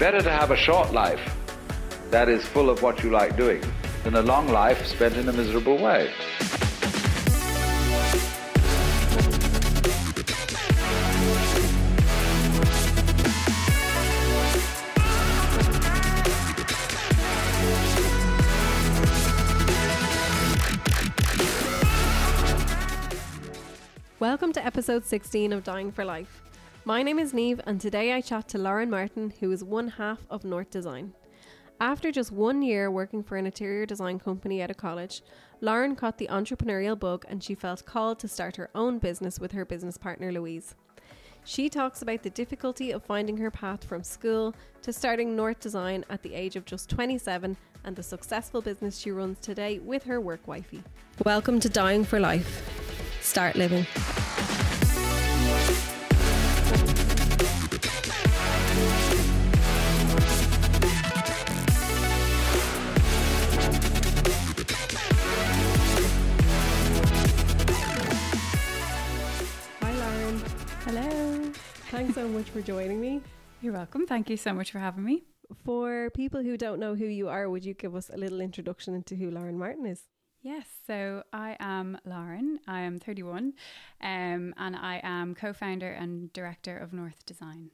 Better to have a short life that is full of what you like doing than a long life spent in a miserable way. Welcome to episode 16 of Dying for Life. My name is Neve, and today I chat to Lauren Martin, who is one half of North Design. After just one year working for an interior design company out of college, Lauren caught the entrepreneurial bug and she felt called to start her own business with her business partner Louise. She talks about the difficulty of finding her path from school to starting North Design at the age of just 27 and the successful business she runs today with her work wifey. Welcome to Dying for Life. Start living. so much for joining me. You're welcome. Thank you so much for having me. For people who don't know who you are, would you give us a little introduction into who Lauren Martin is? Yes, so I am Lauren. I am 31 um, and I am co founder and director of North Design.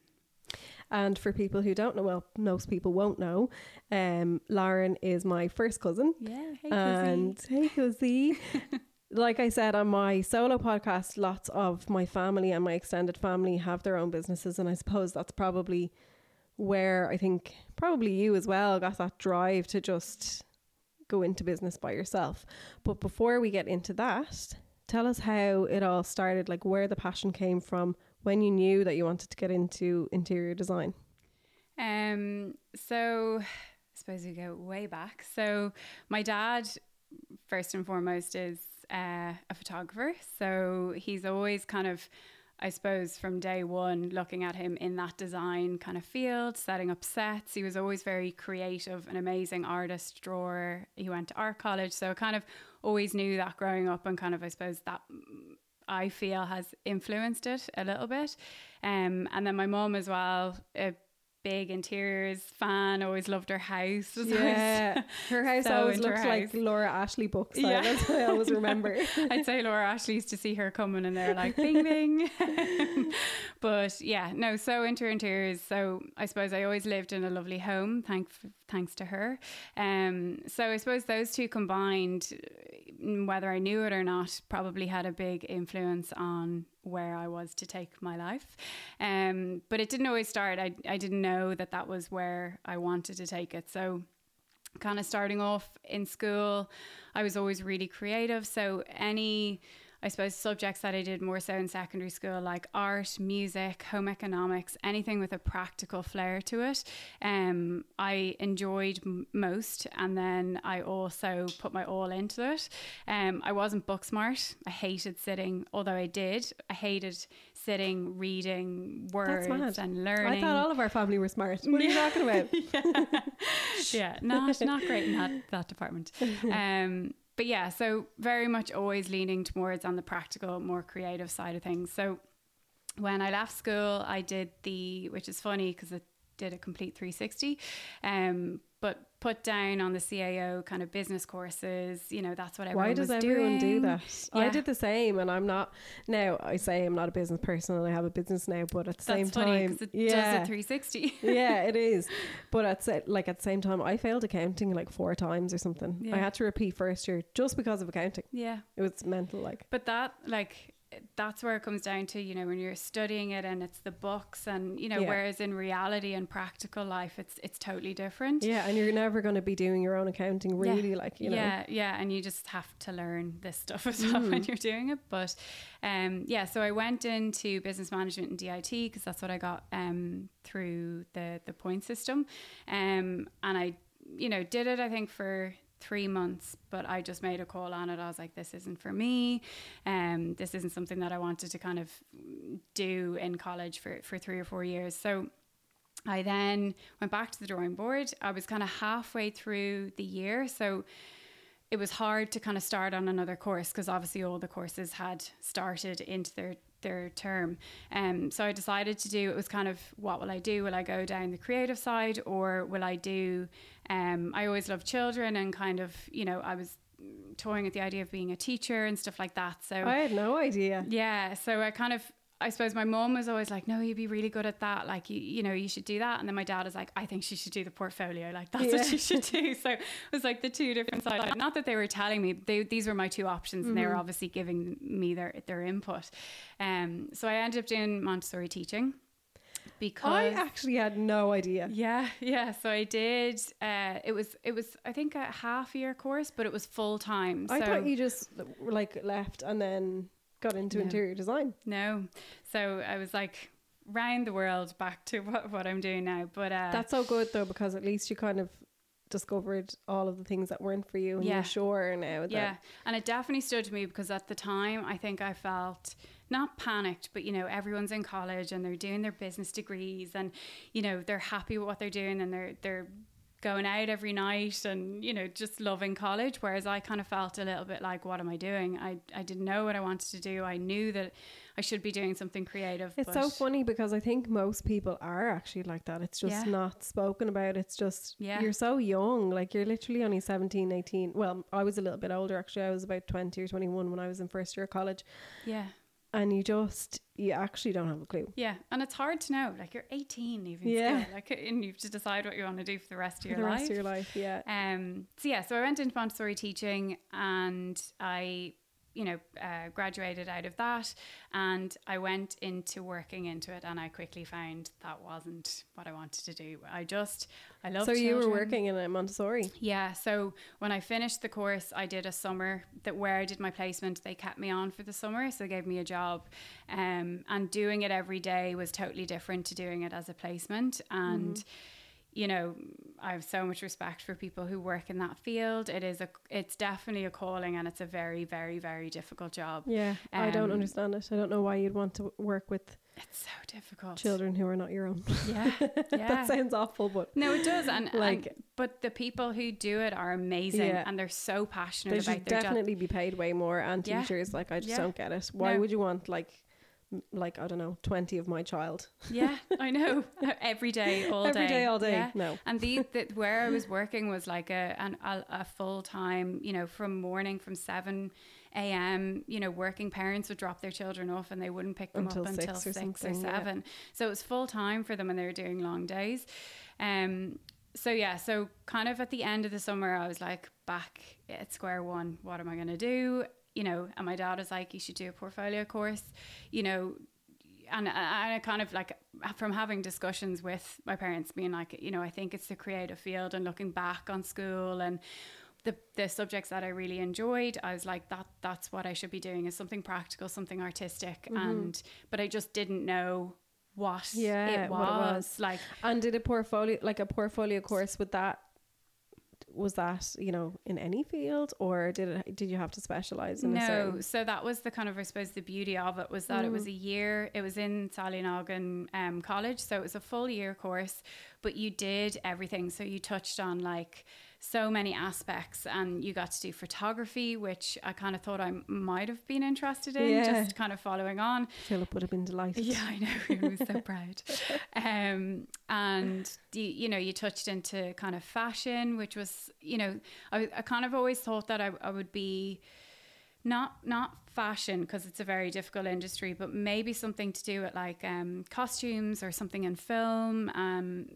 And for people who don't know, well, most people won't know, um, Lauren is my first cousin. Yeah, hey, and hey, Cuzzy. like I said on my solo podcast, lots of my family and my extended family have their own businesses, and I suppose that's probably where I think probably you as well got that drive to just go into business by yourself. But before we get into that, tell us how it all started, like where the passion came from when you knew that you wanted to get into interior design. Um, so I suppose we go way back. So my dad, first and foremost, is uh, a photographer. So he's always kind of I suppose from day one, looking at him in that design kind of field, setting up sets. He was always very creative, an amazing artist, drawer. He went to art college. So I kind of always knew that growing up, and kind of, I suppose, that I feel has influenced it a little bit. Um, and then my mom as well, a big interiors fan. Always loved her house. Yeah, her house so always into her looks house. like Laura Ashley books. Yeah. That's what I always remember. I'd say Laura Ashley used to see her coming and they're like bing bing. but yeah, no, so into interiors. So I suppose I always lived in a lovely home, thank, thanks to her. Um, so I suppose those two combined, whether I knew it or not, probably had a big influence on where I was to take my life. Um, but it didn't always start. I, I didn't know that that was where I wanted to take it. So kind of starting off in school, I was always really creative. So any I suppose subjects that I did more so in secondary school, like art, music, home economics, anything with a practical flair to it, um, I enjoyed m- most. And then I also put my all into it. Um, I wasn't book smart. I hated sitting, although I did. I hated sitting, reading words and learning. I thought all of our family were smart. What are you talking about? yeah, yeah, not not great in that that department. Um, but yeah, so very much always leaning towards on the practical, more creative side of things. So when I left school, I did the, which is funny because it did a complete 360. Um, put down on the CAO kind of business courses, you know, that's what everyone Why does everyone doing. do that? I did the same, and I'm not now. I say I'm not a business person, and I have a business now. But at the That's same funny time, because it yeah, does a 360. yeah, it is. But at like at the same time, I failed accounting like four times or something. I had to repeat first year just because of accounting. yeah. It was mental. Like But that, like, that's where it comes down to, you know, when you're studying it and it's the books and, you know, Yeah. whereas in reality and practical life, it's it's totally different. yeah, and you're never going to be doing your own accounting. Really, like you know. yeah, yeah, and you just have to learn this stuff as well Mm. when you're doing it. But um, yeah, so I went into business management and DIT because that's what I got um, through the the point system, um, and I, you know, did it I think for three months, but I just made a call on it. I was like, this isn't for me. Um, this isn't something that I wanted to kind of do in college for, for three or four years. So I then went back to the drawing board. I was kind of halfway through the year. So it was hard to kind of start on another course because obviously all the courses had started into their their term. Um, so I decided to do it was kind of what will I do? Will I go down the creative side or will I do? Um, I always loved children and kind of you know I was toying with the idea of being a teacher and stuff like that. So I had no idea. yeah, so I kind of I suppose my mom was always like, "No, you'd be really good at that. Like, you, you know, you should do that." And then my dad was like, "I think she should do the portfolio. Like, that's Yeah. what she should do." So it was like the two different sides. Not that they were telling me; they, these were my two options, and they were obviously giving me their their input. Um, so I ended up doing Montessori teaching because I actually had no idea. yeah, yeah. So I did. Uh, it was it was I think a half year course, but it was full time. I so thought you just like left and then got into No. interior design. No. So I was like round the world back to what, what I'm doing now. But uh, That's so good though because at least you kind of discovered all of the things that weren't for you and Yeah. you're sure now that yeah. And it definitely stood to me because at the time I think I felt not panicked, but you know, everyone's in college and they're doing their business degrees and, you know, they're happy with what they're doing and they're they're going out every night and, you know, just loving college. Whereas I kind of felt a little bit like, what am I doing? I, I didn't know what I wanted to do. I knew that I should be doing something creative. It's so funny because I think most people are actually like that. It's just Yeah. not spoken about. It's just, Yeah. you're so young. Like, you're literally only 17, 18. Well, I was a little bit older actually. I was about 20 or 21 when I was in first year of college. Yeah. And you just, you actually don't have a clue. Yeah, and it's hard to know. Like you're 18 even Yeah. still. Like and you have to decide what you want to do for the rest of your the life. rest of your life, yeah. Um, so yeah, so I went into Montessori teaching and I, you know, uh, graduated out of that and I went into working into it and I quickly found that wasn't what I wanted to do. I just, I love So you were working in a Montessori. Yeah, so when I finished the course, I did a summer that where I did my placement. They kept me on for the summer, so they gave me a job, um, and doing it every day was totally different to doing it as a placement. And you know, I have so much respect for people who work in that field. It is a, it's definitely a calling, and it's a very, very, very difficult job. Yeah, I don't Um, understand it. I don't know why you'd want to work with It's so difficult. children who are not your own. Yeah, yeah. that sounds awful, but No, it does, and Like- like, but the people who do it are amazing, Yeah. and they're so passionate they about their job. They should definitely be paid way more. And Yeah. teachers, like, I just Yeah. don't get it. Why No. would you want like, like I don't know, twenty of my child Yeah, I know. Every day, all every day, day, all day? Yeah. No, And the, the where I was working was like a an, a, a full time, you know, from morning from seven a.m. You know, working parents would drop their children off and they wouldn't pick them Until up until six or six or, something, yeah. seven. So it was full time for them, and they were doing long days. Um. So yeah, so kind of at the end of the summer, I was like back at square one. What am I going to do? You know, and my dad was like, "You should do a portfolio course." You know, and I I kind of like from having discussions with my parents, being like, you know, I think it's the creative field, and looking back on school and the the subjects that I really enjoyed, I was like, that that's what I should be doing is something practical, something artistic, and but I just didn't know what Mm-hmm. Yeah, it what was. it was. like. and did a portfolio like a portfolio course with that? Was that you know in any field, or did it? Did you have to specialize in a No, certain? so that was the kind of I suppose the beauty of it was that it Mm. was a year. It was in Sallynoggin um, College, so it was a full year course. But you did everything. So you touched on like so many aspects, and you got to do photography, which I kind of thought I might have been interested in, Yeah. just kind of following on. Philip would have been delighted. Yeah, I know. He was so proud. Um, and you, you know, you touched into kind of fashion, which was, you know, I, I kind of always thought that I, I would be not not fashion because it's a very difficult industry, but maybe something to do with like um, costumes or something in film. Um,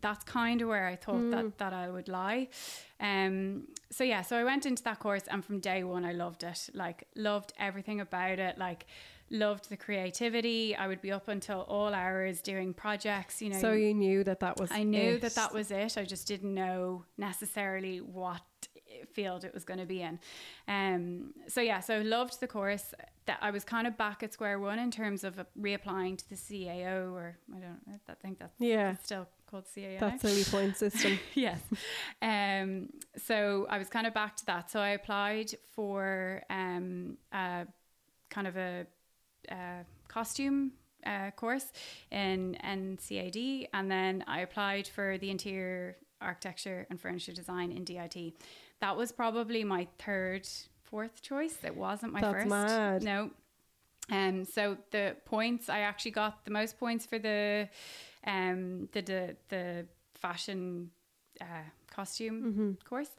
that's kind of where I thought that that I would lie. Um, so yeah, so I went into that course, and from day one, I loved it. Like loved everything about it. Like loved the creativity. I would be up until all hours doing projects. You know, So you knew that that was. I knew it. that that was it. I just didn't know necessarily what field it was going to be in. Um, so yeah, so loved the course. That I was kind of back at square one in terms of reapplying to the CAO, or I don't, I think that's Yeah. still called CAO. That's silly point system. yes. Um, so I was kind of back to that. So I applied for um, uh, kind of a, uh costume uh, course in NCAD, and then I applied for the interior architecture and furniture design in DIT. That was probably my third, fourth choice. It wasn't my That's first. mad. No. Um, so the points I actually got the most points for the um the the, the fashion uh, costume Mm-hmm. course.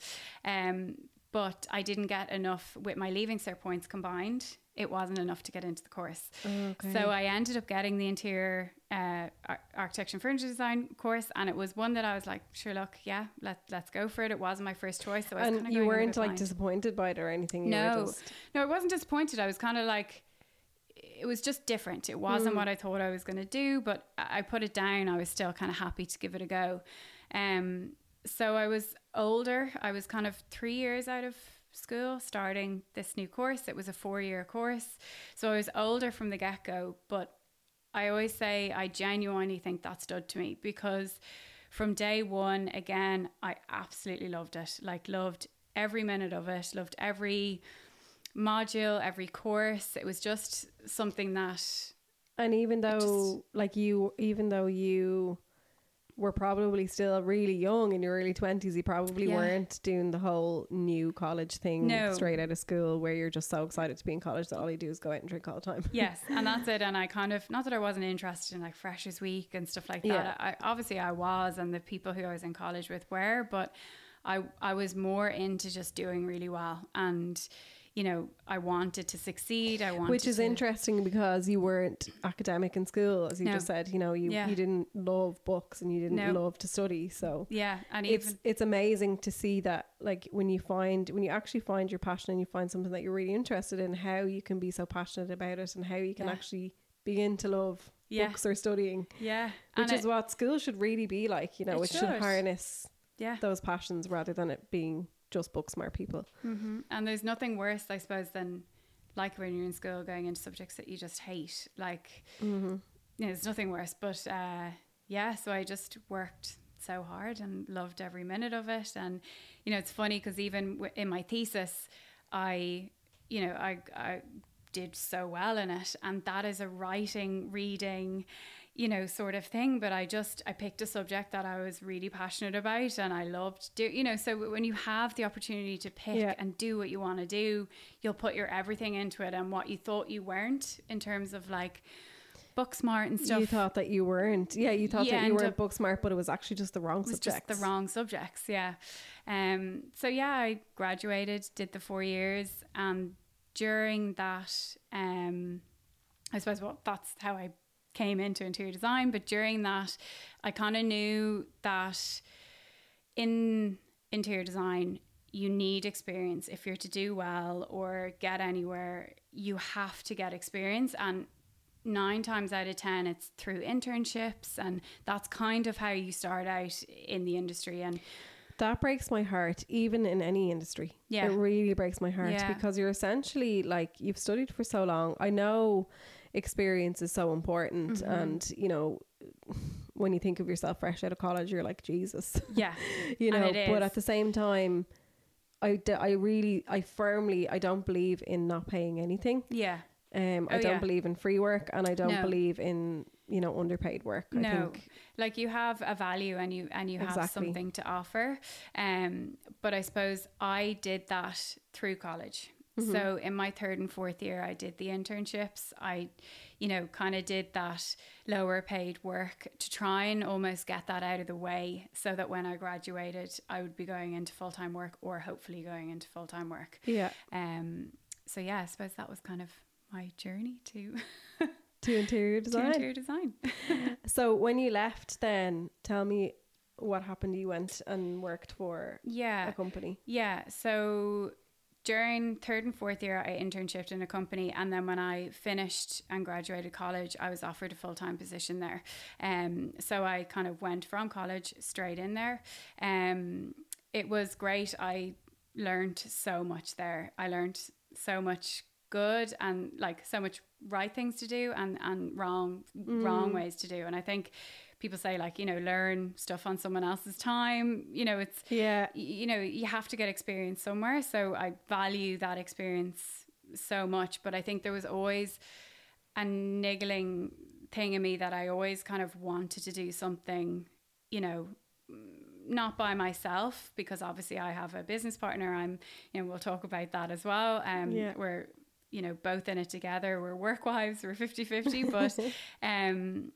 Um, but I didn't get enough with my leaving cert points combined. It wasn't enough to get into the course. Okay. So I ended up getting the interior uh, architecture and furniture design course, and it was one that I was like, sure, look, yeah, let let's go for it. It wasn't my first choice, so I was and you going in a weren't like blind. disappointed by it or anything. No. just No, I wasn't disappointed. I was kind of like, it was just different. It wasn't Mm. what I thought I was going to do, but I I put it down. I was still kind of happy to give it a go. Um, so I was older. I was kind of three years out of school starting this new course. It was a four year course. So I was older from the get go, but I always say I genuinely think that stood to me because from day one, again, I absolutely loved it. Like, loved every minute of it, loved every module, every course. It was just something that, And even just- though, like you, even though you were probably still really young in your early twenties, you probably Yeah. weren't doing the whole new college thing No. straight out of school, where you're just so excited to be in college that all you do is go out and drink all the time. yes, and that's it. And I kind of, not that I wasn't interested in like Freshers Week and stuff like that. Yeah. I, obviously, I was, and the people who I was in college with were, but I, I was more into just doing really well. And, you know, I wanted to succeed. I wanted Which is to, interesting because you weren't academic in school, as you No. just said. You know, you, Yeah. you didn't love books and you didn't No. love to study. So Yeah, and it's even it's amazing to see that like when you find when you actually find your passion and you find something that you're really interested in, how you can be so passionate about it and how you can Yeah. actually begin to love Yeah. books or studying. yeah, Which and is it- what school should really be like, you know, It it, should should. harness yeah. those passions rather than it being just book smart people. hmm And there's nothing worse, I suppose, than like when you're in school going into subjects that you just hate. Like, Mm-hmm. you know, there's nothing worse. But uh, yeah, so I just worked so hard and loved every minute of it. And you know, it's funny because even w- in my thesis, I, you know, I I did so well in it, and that is a writing, reading. You know, sort of thing, but I just I picked a subject that I was really passionate about, and I loved do. You know, so when you have the opportunity to pick Yeah. and do what you want to do, you'll put your everything into it, and what you thought you weren't in terms of like book smart and stuff. You thought that you weren't, yeah, you thought You that you weren't book smart, but it was actually just the wrong subject. just the wrong subjects yeah um so yeah i graduated did the four years and during that um i suppose well that's how i came into interior design but during that i kind of knew that in interior design you need experience if you're to do well or get anywhere you have to get experience and nine times out of ten it's through internships and that's kind of how you start out in the industry and That breaks my heart, even in any industry. Yeah. It really breaks my heart Yeah. because you're essentially like, you've studied for so long. I know experience is so important. Mm-hmm. And, you know, when you think of yourself fresh out of college, you're like, Jesus, yeah you know, but at the same time, I, d- I really, I firmly, I don't believe in not paying anything. yeah Um, I Oh, don't yeah. believe in free work and I don't No. believe in, you know, underpaid work. I no think. like you have a value and you and you have Exactly. something to offer um but i suppose i did that through college Mm-hmm. so in my third and fourth year i did the internships i you know kind of did that lower paid work to try and almost get that out of the way so that when i graduated i would be going into full-time work or hopefully going into full-time work Yeah. um so yeah i suppose that was kind of my journey to, To interior to design. interior design So when you left, then tell me what happened. You went and worked for yeah a company. Yeah. So during third and fourth year, I internshiped in a company, and then when I finished and graduated college, I was offered a full time position there. Um, so I kind of went from college straight in there. Um, it was great. I learned so much there. I learned so much good and like so much right things to do and and wrong wrong ways to do. And I think people say like you know learn stuff on someone else's time. You know it's Yeah. you know you have to get experience somewhere so i value that experience so much but i think there was always a niggling thing in me that i always kind of wanted to do something you know not by myself because obviously i have a business partner i'm you know we'll talk about that as well um Yeah. we're you know, both in it together. We're work wives, we're 50 50. But um,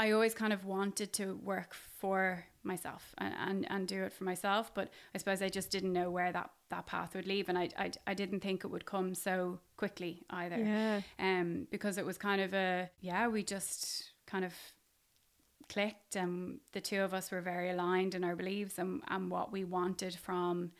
I always kind of wanted to work for myself and, and, and do it for myself. But I suppose I just didn't know where that, that path would lead. And I, I, I didn't think it would come so quickly either. Yeah. Um, because it was kind of a, yeah, we just kind of clicked and the two of us were very aligned in our beliefs and, and what we wanted from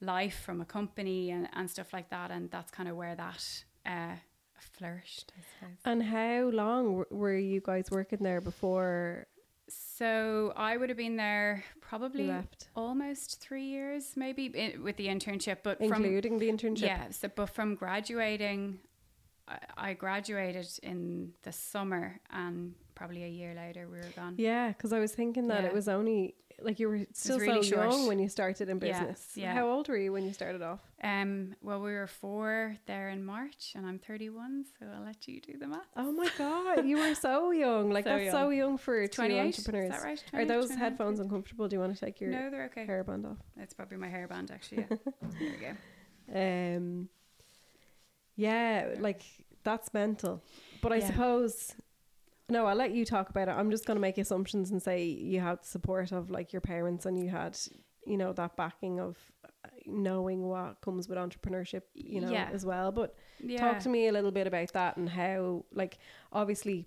life from a company and, and stuff like that and that's kind of where that uh, flourished I suppose. And how long w- were you guys working there before So I would have been there probably left? almost three years, maybe i with the internship. But from Including the internship? yeah, so but from graduating, I, I graduated in the summer, and probably a year later we were gone. Yeah, because I was thinking that Yeah. it was only like you were still really so short. young when you started in business. yeah. How old were you when you started off? Um, well, we were four there in March, and I'm 31, so I'll let you do the math. Oh my god, you were so young. Like So that's so young for two 28, is entrepreneurs. that right? Are those headphones uncomfortable? Do you want to take your No, they're okay. hairband off? It's probably my hairband, actually. Yeah. there we go. Um, yeah, like that's mental. But I Yeah. suppose no, I'll let you talk about it. I'm just going to make assumptions and say you had support of like your parents and you had, you know, that backing of uh, knowing what comes with entrepreneurship, you know, Yeah. as well. But Yeah. talk to me a little bit about that and how, like, obviously,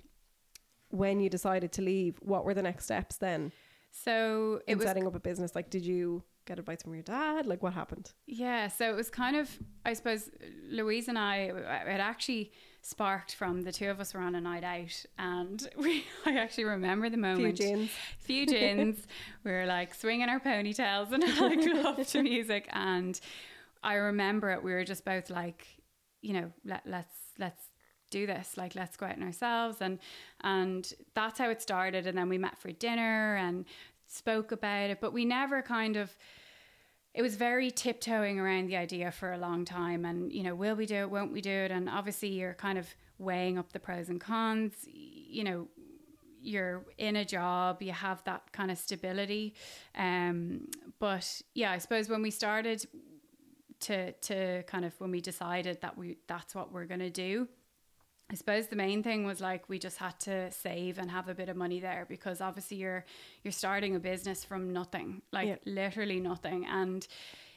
when you decided to leave, what were the next steps then So it in was setting up a business? Like, did you get advice from your dad? Like, what happened? Yeah, so it was kind of, I suppose, Louise and I, it actually sparked from the two of us were on a night out, and we, I actually remember the moment. Few jeans. Few gins. we were like swinging our ponytails and like love to music, and I remember it. We were just both like, you know, let, let's let's do this like let's go out on ourselves and and that's how it started and then we met for dinner and spoke about it but we never kind of it was very tiptoeing around the idea for a long time and you know will we do it won't we do it? And obviously you're kind of weighing up the pros and cons. You know you're in a job you have that kind of stability. Um but yeah i suppose when we started to to kind of when we decided that we that's what we're going to do I suppose the main thing was like we just had to save and have a bit of money there because obviously you're you're starting a business from nothing, like Yeah. literally nothing. And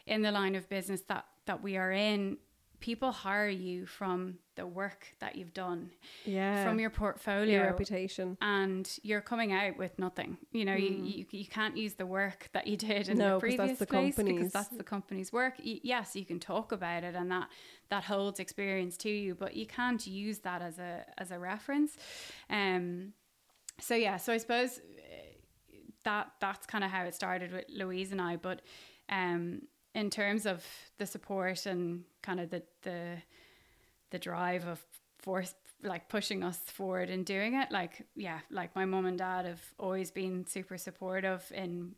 in the line of business that that we are in, people hire you from the work that you've done, Yeah. from your portfolio, your reputation. and you're coming out with nothing. You know, you, you you can't use the work that you did in Mm. No, the previous that's the place company's. because that's the company's work. Y- yes, you can talk about it, and that that holds experience to you, but you can't use that as a as a reference. Um, so yeah, so I suppose uh, that that's kind of how it started with Louise and I. But um, in terms of the support and kind of the the the drive of force like pushing us forward and doing it. Like yeah like my mom and dad have always been super supportive in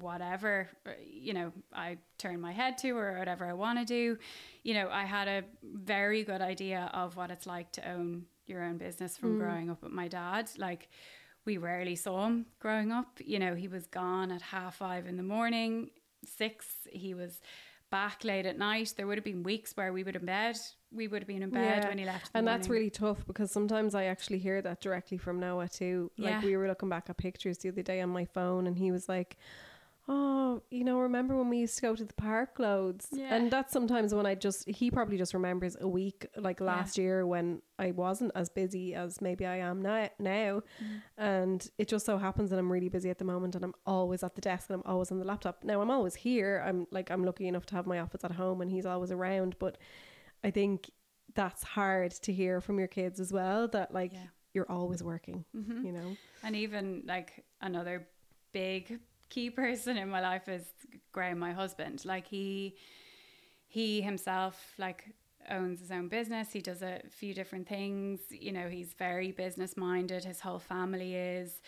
whatever you know i turn my head to or whatever i want to do. You know i had a very good idea of what it's like to own your own business from mm. growing up with my dad. Like we rarely saw him growing up. You know he was gone at half five in the morning six he was back late at night there would have been weeks where we would have bed we would have been in bed Yeah. when he left in And that's really tough because sometimes I actually hear that directly from Noah too. Like Yeah. we were looking back at pictures the other day on my phone and he was like, Oh, you know, remember when we used to go to the park loads? Yeah. And that's sometimes when I just he probably just remembers a week like last year when I wasn't as busy as maybe I am now now. Mm. And it just so happens that I'm really busy at the moment and I'm always at the desk and I'm always on the laptop. Now I'm always here. I'm like I'm lucky enough to have my office at home and he's always around, but I think that's hard to hear from your kids as well that like Yeah. you're always working, Mhm. you know. And even like another big key person in my life is Graham, my husband. Like he he himself like owns his own business. He does a few different things. You know, he's very business minded. His whole family is.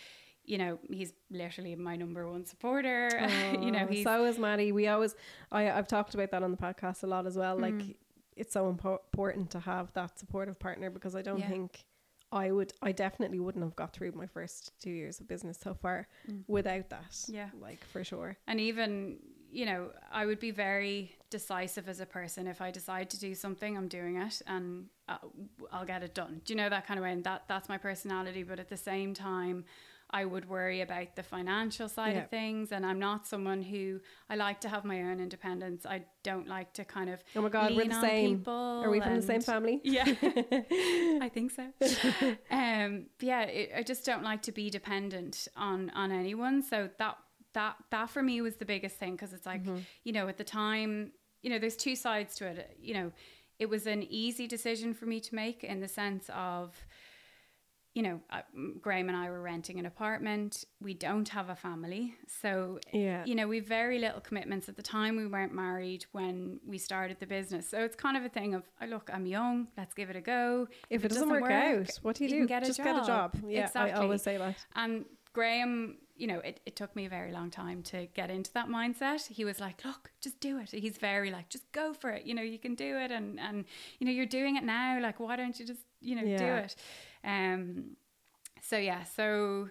You know, he's literally my number one supporter. you know, he's so is Maddie. We always I I've talked about that on the podcast a lot as well. Like Mm. it's so impo- important to have that supportive partner because I don't Yeah. think I would I definitely wouldn't have got through my first 2 years of business so far Mm. without that. Yeah. Like for sure. And even, you know, I would be very decisive as a person. If I decide to do something, I'm doing it, and I'll, I'll get it done. Do you know that kind of way? And that that's my personality. But at the same time, I would worry about the financial side Yeah. of things, and I'm not someone who I like to have my own independence. I don't like to kind of Oh my God, we're the same. people Are we from the same family? Yeah, I think so. um, yeah, it, I just don't like to be dependent on on anyone. So that that that for me was the biggest thing because it's like you know at the time you know there's two sides to it. You know, it was an easy decision for me to make in the sense of you know, uh, Graham and I were renting an apartment. We don't have a family. So, Yeah. you know, we've very little commitments. At the time, we weren't married when we started the business. So it's kind of a thing of, oh, look, I'm young, let's give it a go. If, it doesn't, work, out, what do you, can do? Get a Just job. get a job. Yeah, exactly. I always say that. And Graham, you know, it, it took me a very long time to get into that mindset. He was like, look, just do it. He's very like, just go for it. You know, you can do it. And, and you know, you're doing it now. Like, why don't you just, you know, do it? Um, so, yeah. So,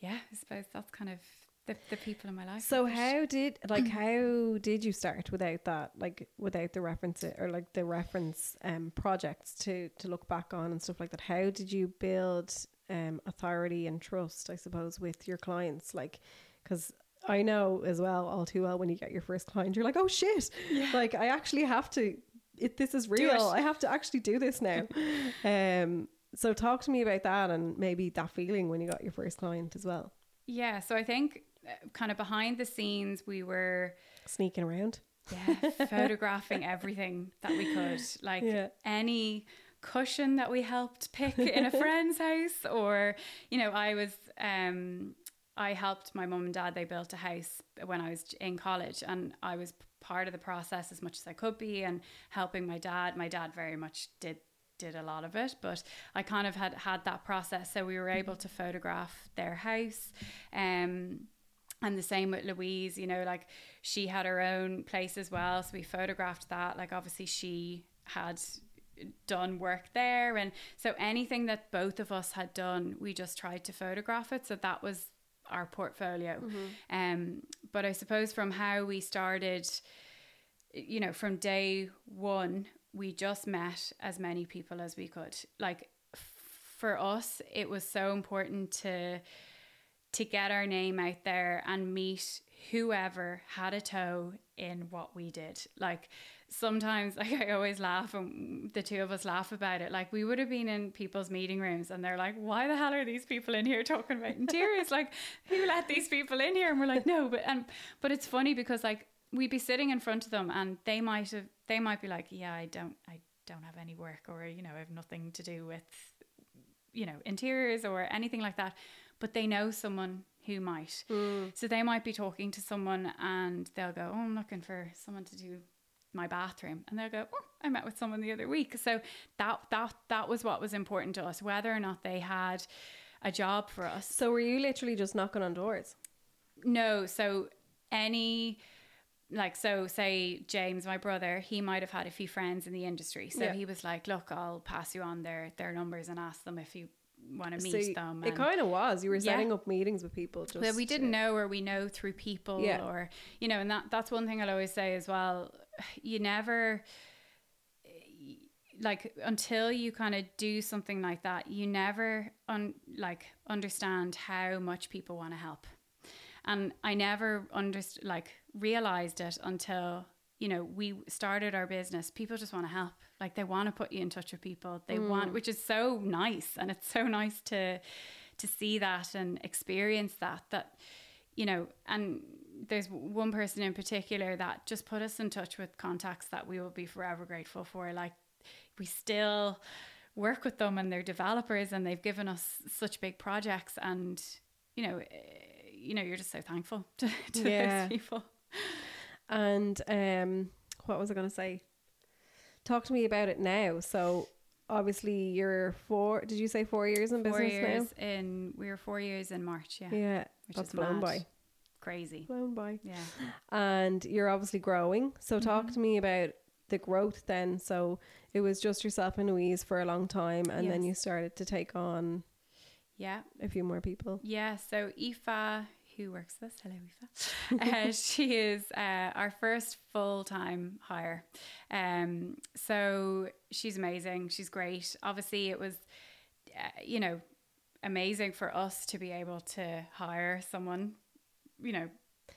yeah, I suppose that's kind of the, the people in my life. So how did like how did you start without that like without the reference or like the reference um projects to to look back on and stuff like that? How did you build um authority and trust? I suppose with your clients, like because I know as well all too well when you get your first client, you're like, oh shit, like I actually have to. It, this is real. I have to actually do this now. um. So talk to me about that and maybe that feeling when you got your first client as well. Yeah. So I think uh, kind of behind the scenes, we were. Sneaking around. Yeah, photographing everything that we could. Like Yeah. any cushion that we helped pick in a friend's house or you know, I was um I helped my mum and dad they built a house when I was in college and I was part of the process as much as I could be and helping my dad. My dad very much did did a lot of it, but I kind of had had that process so we were able to photograph their house. Um and the same with Louise, you know, like she had her own place as well. So we photographed that. Like obviously she had done work there. And so anything that both of us had done, we just tried to photograph it. So that was our portfolio. Um, but I suppose from how we started, you know, from day one, we just met as many people as we could. Like for us, it was so important to to get our name out there and meet whoever had a toe in what we did. Like sometimes like I always laugh and the two of us laugh about it. Like we would have been in people's meeting rooms and they're like, Why the hell are these people in here talking about interiors? like who let these people in here? And we're like, No, but and but it's funny because like we'd be sitting in front of them and they might have they might be like, Yeah, I don't I don't have any work or, you know, I have nothing to do with you know, interiors or anything like that, but they know someone who might. Mm. So they might be talking to someone and they'll go, Oh, I'm looking for someone to do my bathroom. And they'll go, Oh, I met with someone the other week. So that that that was what was important to us, whether or not they had a job for us. So were you literally just knocking on doors? No, so any like so say James, my brother, he might have had a few friends in the industry. So Yeah. he was like, Look, I'll pass you on their their numbers and ask them if you want to meet So them. It kind of was. You were Yeah. setting up meetings with people. Just well, we didn't know or we know through people Yeah. or you know and that that's one thing i'll always say as well you never like until you kind of do something like that you never un, like understand how much people want to help and i never underst- like realized it until you know we started our business. People just want to help. Like they want to put you in touch with people. They want which is so nice and it's so nice to to see that and experience that that you know and there's one person in particular that just put us in touch with contacts that we will be forever grateful for. Like we still work with them and they're developers and they've given us such big projects and you know eh, you know you're just so thankful to, to Yeah. those people And um, what was I going to say? Talk to me about it now. So obviously you're four. Did you say four years in four business years in we were four years in march yeah. Yeah, which that's is blown mad. by. crazy Blown by. yeah And you're obviously growing. So talk Mm-hmm. to me about the growth then. So it was just yourself and Louise for a long time, and then you started to take on yeah a few more people. Yeah, so Aoife, who works with us. Hello, Aoife. uh, she is uh, our first full time hire. Um, so she's amazing. She's great. Obviously, it was, uh, you know, amazing for us to be able to hire someone, you know,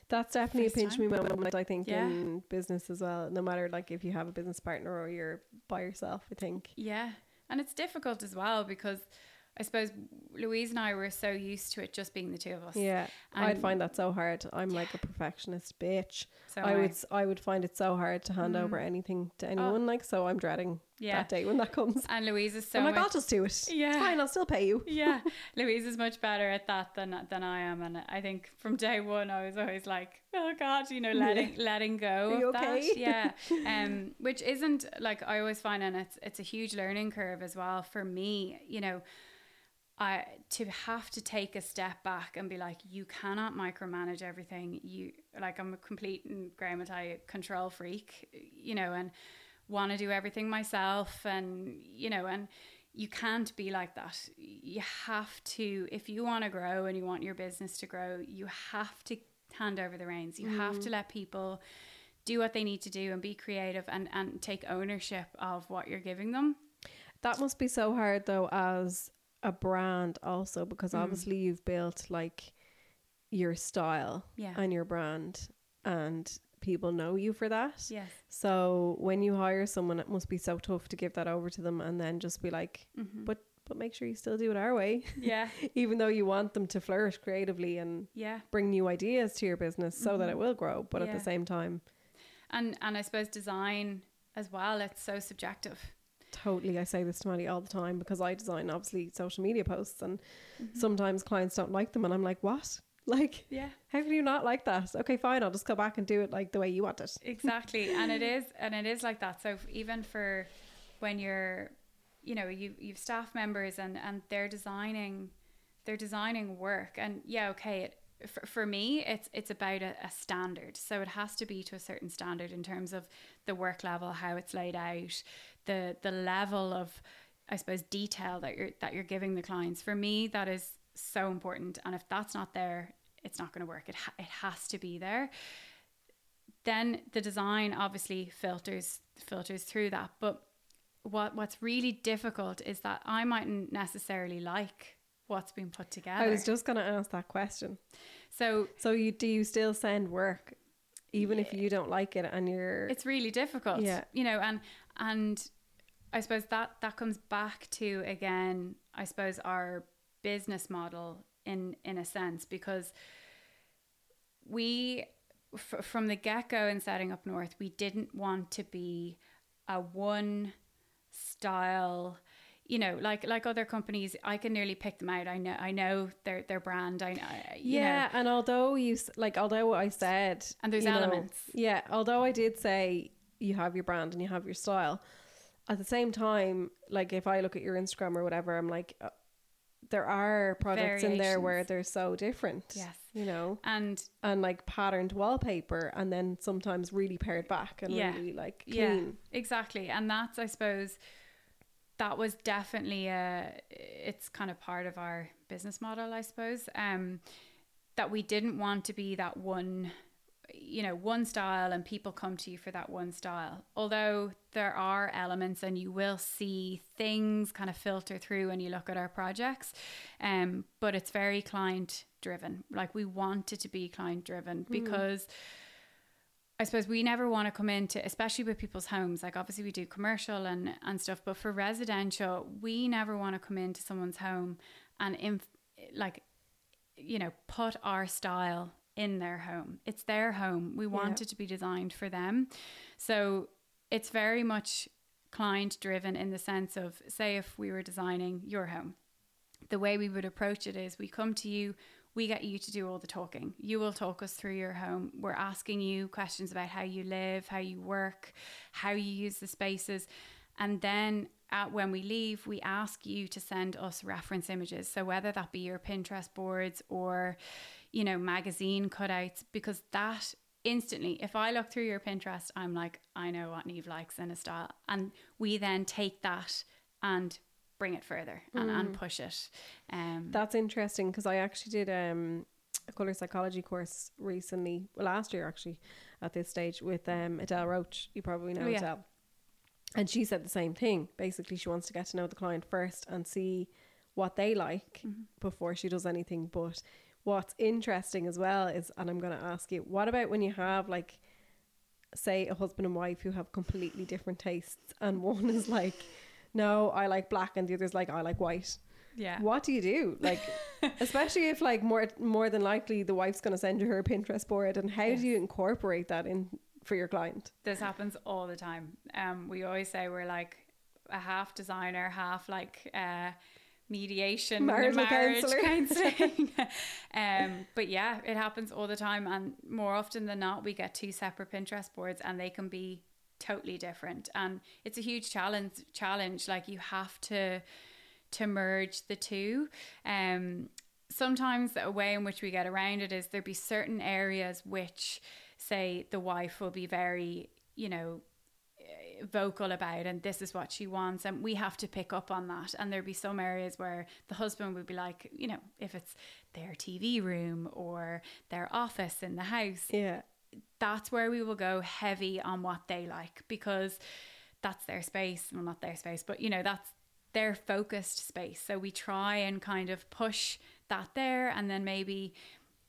That's definitely First a pinch me moment, I think, Yeah. in business as well. No matter like if you have a business partner or you're by yourself, I think. Yeah. And it's difficult as well because I suppose Louise and I were so used to it just being the two of us. Yeah, I'd find that so hard. I'm like a perfectionist bitch. So I am would I would find it so hard to hand over anything to anyone. Like so, I'm dreading Yeah. that day when that comes. And Louise is so I'm like, I'll just do it. Yeah. it's fine. I'll still pay you. yeah, Louise is much better at that than than I am, and I think from day one I was always like, oh God, you know, letting letting go Are you of okay? that. Yeah, um, which isn't like I always find, and it's it's a huge learning curve as well for me. You know, I to have to take a step back and be like, you cannot micromanage everything. You like I'm a complete and Graham tell you control freak, you know, and want to do everything myself, and you know, and you can't be like that. You have to, if you want to grow and you want your business to grow, you have to hand over the reins. You have to mm. let people do what they need to do and be creative and, and take ownership of what you're giving them. That must be so hard though, as a brand also, because Mm. obviously you've built like your style Yeah. and your brand, and people know you for that. Yes. So when you hire someone, it must be so tough to give that over to them and then just be like, Mm-hmm. but but make sure you still do it our way, Yeah. even though you want them to flourish creatively and Yeah. bring new ideas to your business so that it will grow. But at Mm-hmm. The same time, And and I suppose design as well, it's so subjective. Totally, I say this to Maddie all the time because I design obviously social media posts and Mm-hmm. sometimes clients don't like them, and I'm like, what? Like, Yeah. how can you not like that? Okay, fine, I'll just go back and do it like the way you want it. exactly and it is and it is like that so even for when you're you know you you've staff members and and they're designing they're designing work and yeah okay it for, for me it's it's about a, a standard so it has to be to a certain standard in terms of the work level how it's laid out the the level of i suppose detail that you're that you're giving the clients for me that is so important and if that's not there it's not going to work it, ha- it has to be there then the design obviously filters filters through that but what what's really difficult is that I mightn't necessarily like what's been put together. I was just going to ask that question. so So, you do you still send work even if you don't like it and you're. it's really difficult. Yeah. You know, and and I suppose that that comes back to again, I suppose our business model in in a sense because we f- from the get go in setting up North, we didn't want to be a one style. You know, like like other companies, I can nearly pick them out. I know, I know their their brand. I, know. yeah, and although you like, although I said, And there's you know, elements. yeah, although I did say you have your brand and you have your style, at the same time, like if I look at your Instagram or whatever, I'm like, uh, there are products in there where they're so different. Yes. you know, and and like patterned wallpaper, and then sometimes really pared back and Yeah. really like Yeah, clean. exactly. And that's, I suppose, that was definitely a, it's kind of part of our business model, I suppose. Um, that we didn't want to be that one, you know, one style and people come to you for that one style. Although there are elements and you will see things kind of filter through when you look at our projects. Um, but it's very client driven. Like we want it to be client driven because I suppose we never want to come into, especially with people's homes. Like obviously we do commercial and and stuff, but for residential, we never want to come into someone's home and inf- like, you know, put our style in their home. It's their home. We want Yeah. it to be designed for them. So it's very much client driven in the sense of, say, if we were designing your home, the way we would approach it is we come to you, we get you to do all the talking. You will talk us through your home. We're asking you questions about how you live, how you work, how you use the spaces. And then at, when we leave, we ask you to send us reference images. So whether that be your Pinterest boards or, you know, magazine cutouts, because that instantly, if I look through your Pinterest, I'm like, I know what Neve likes in a style. And we then take that and bring it further and, and push it. Um, That's interesting because I actually did um a color psychology course recently, well, last year actually, at this stage with um, Adele Roach. You probably know Oh, yeah. Adele. And she said the same thing. Basically, she wants to get to know the client first and see what they like Mm-hmm. before she does anything. But what's interesting as well is, and I'm going to ask you, what about when you have like, say, a husband and wife who have completely different tastes, and one is like, no, I like black, and the other's like, I like white. Yeah. What do you do? Like, especially if like more more than likely the wife's going to send you her Pinterest board, and how Yes. do you incorporate that in for your client? This happens all the time. Um, we always say we're like a half designer, half like uh, mediation, Marital marriage counsellor. counselling. um, but yeah, it happens all the time, and more often than not, we get two separate Pinterest boards, and they can be totally different. And it's a huge challenge. Challenge, like you have to to merge the two. Um, sometimes a way in which we get around it is there be certain areas which say the wife will be very you know vocal about and this is what she wants and we have to pick up on that. And there'd be some areas where the husband would be like you know if it's their TV room or their office in the house Yeah, that's where we will go heavy on what they like because that's their space well not their space but you know that's their focused space. So we try and kind of push that there and then maybe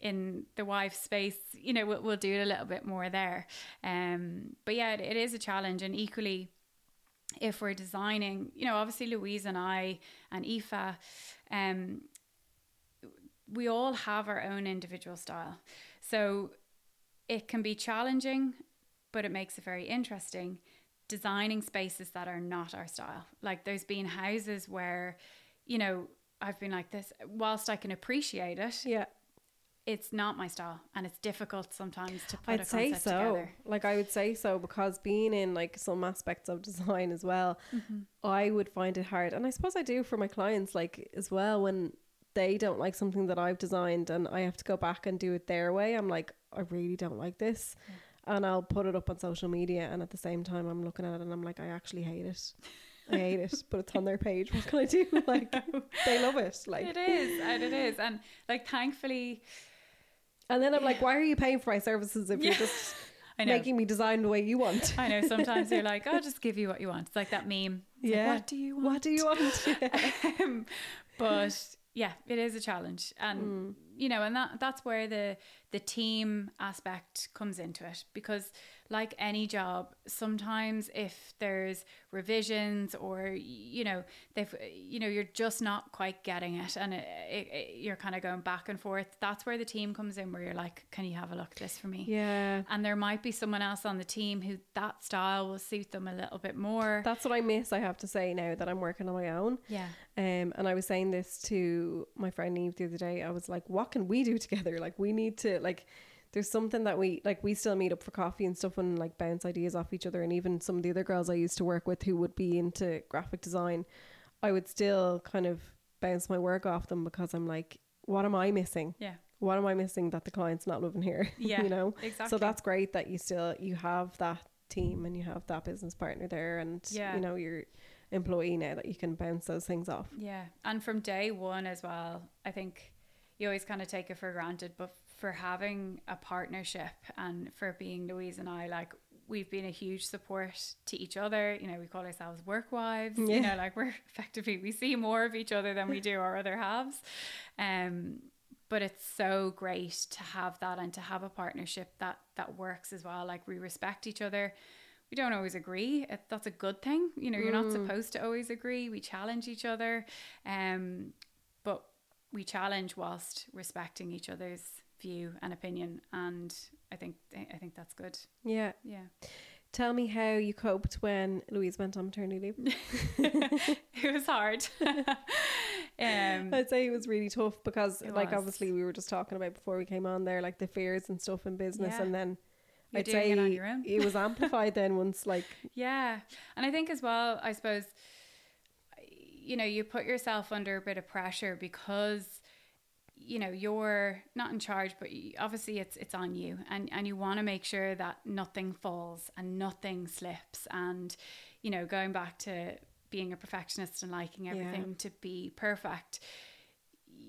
in the wife's space you know we'll, we'll do it a little bit more there um but yeah it, it is a challenge and equally if we're designing you know obviously louise and i and aoife um we all have our own individual style so it can be challenging, but it makes it very interesting. Designing spaces that are not our style. Like there's been houses where, you know, I've been like this, whilst I can appreciate it, yeah. It's not my style. And it's difficult sometimes to put a I'd say concept so. together. Like I would say so because being in like some aspects of design as well, Mm-hmm. I would find it hard, and I suppose I do for my clients like as well when they don't like something that I've designed and I have to go back and do it their way. I'm like, I really don't like this. And I'll put it up on social media, and at the same time, I'm looking at it and I'm like, I actually hate it. I hate it, but it's on their page. What can I do? Like, they love it. Like, It is, and it is. And like thankfully and then I'm like, why are you paying for my services if you're just I know. making me design the way you want? I know sometimes you're like, I'll just give you what you want. It's like that meme. It's like, Yeah. what do you want? What do you want? Yeah. um, but yeah, it is a challenge, and Mm. you know, and that that's where the the team aspect comes into it because, like any job, sometimes if there's revisions or you know they've you know you're just not quite getting it, and it, it, it- you're kind of going back and forth. That's where the team comes in, where you're like, can you have a look at this for me? yeah. And there might be someone else on the team who that style will suit them a little bit more. That's what I miss, I have to say, now that I'm working on my own. yeah. Um, and I was saying this to my friend Eve the other day. I was like, what can we do together? Like, we need to, like, there's something that we, like, we still meet up for coffee and stuff and, like, bounce ideas off each other. And even some of the other girls I used to work with who would be into graphic design, I would still kind of bounce my work off them because I'm like, what am I missing? Yeah. What am I missing that the client's not living here? Yeah. you know? Exactly. So that's great that you still you have that team and you have that business partner there and Yeah. you know your employee now that you can bounce those things off. Yeah, and from day one as well, I think you always kind of take it for granted, but for having a partnership and for being Louise and I, like we've been a huge support to each other. You know, we call ourselves work wives. You know, like we're effectively we see more of each other than we do our other halves. Um, but it's so great to have that and to have a partnership that that works as well. Like we respect each other. We don't always agree. It, that's a good thing. You know, you're not supposed to always agree. We challenge each other, um, but we challenge whilst respecting each other's view and opinion. And I think I think that's good. Yeah. Yeah, Tell me how you coped when Louise went on maternity leave. it was hard. um, I'd say it was really tough because like was. obviously we were just talking about before we came on there like the fears and stuff in business Yeah. and then You're I'd say it on your own. it was amplified then once like Yeah. And I think as well, I suppose, you know, you put yourself under a bit of pressure because, you know, you're not in charge, but obviously it's it's on you, and and you want to make sure that nothing falls and nothing slips, and you know, going back to being a perfectionist and liking Yeah. everything to be perfect.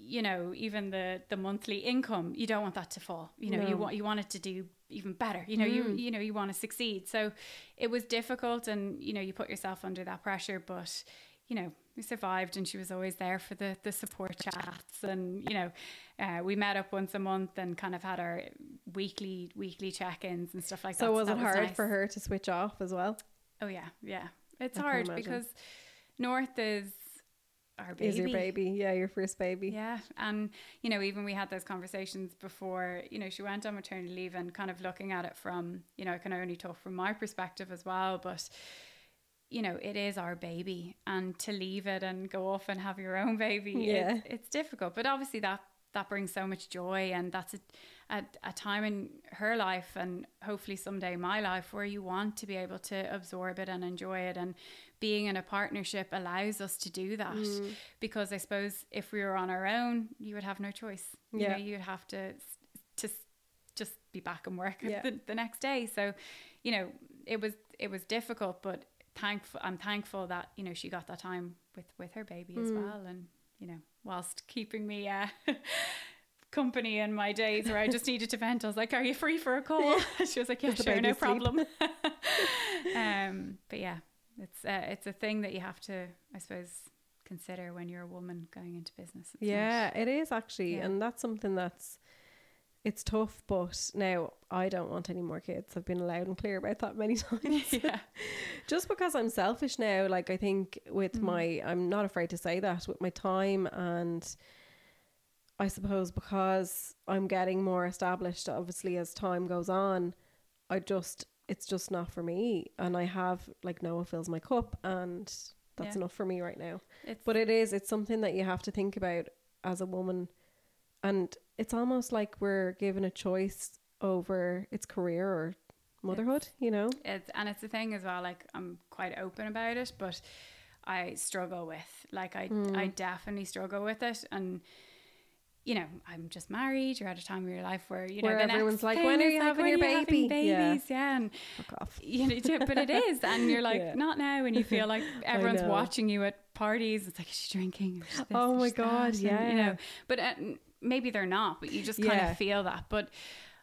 you know, even the the monthly income, you don't want that to fall. You know, you want you want it to do even better. You know, you mm. you know, you want to succeed. So it was difficult, and you know, you put yourself under that pressure, but you know, we survived, and she was always there for the the support chats, and you know, uh, we met up once a month and kind of had our weekly weekly check ins and stuff like that. So was it hard nice. for her to switch off as well? Oh yeah, yeah. It's I hard because North is our baby. Is your baby? Yeah, your first baby. Yeah, and you know, even we had those conversations before. You know, she went on maternity leave, and kind of looking at it from, you know, I can only talk from my perspective as well, but you know, it is our baby, and to leave it and go off and have your own baby, Yeah. it's, it's difficult. But obviously, that that brings so much joy, and that's a, a a time in her life, and hopefully someday my life, where you want to be able to absorb it and enjoy it, and being in a partnership allows us to do that. Mm. Because I suppose if we were on our own, you would have no choice. You Yeah. know, you'd have to to just be back and work Yeah. the, the next day. So, you know, it was it was difficult, but thankful I'm thankful that you know she got that time with with her baby as Mm. well, and you know, whilst keeping me uh, company in my days where I just needed to vent. I was like, "Are you free for a call?" she was like, "Yeah, Does sure, no sleep?" problem." um, but yeah, it's uh, it's a thing that you have to, I suppose, consider when you're a woman going into business. It's not- Yeah, it is actually, Yeah. and that's something that's it's tough. But now I don't want any more kids. I've been loud and clear about that many times. yeah, Just because I'm selfish now, like I think with Mm. my, I'm not afraid to say that with my time and. I suppose because I'm getting more established, obviously as time goes on, I just it's just not for me, and I have like Noah fills my cup, and that's Yeah. enough for me right now. it's But it is, it's something that you have to think about as a woman. And it's almost like we're given a choice over its career or motherhood, you know? it's and it's a thing as well. Like I'm quite open about it, but I struggle with like I Mm. I definitely struggle with it, and you know I'm just married. You're at a time of your life where you know Where the everyone's like, "When are you like, having "When your you having baby?" Yeah. Babies, yeah, and Fuck off. you know, but it is, and you're like, Yeah. not now, and you feel like everyone's watching you at parties. It's like, is she drinking? Is this, Oh is my that? God, And, you yeah. know, but uh, maybe they're not, but you just kind Yeah. of feel that. But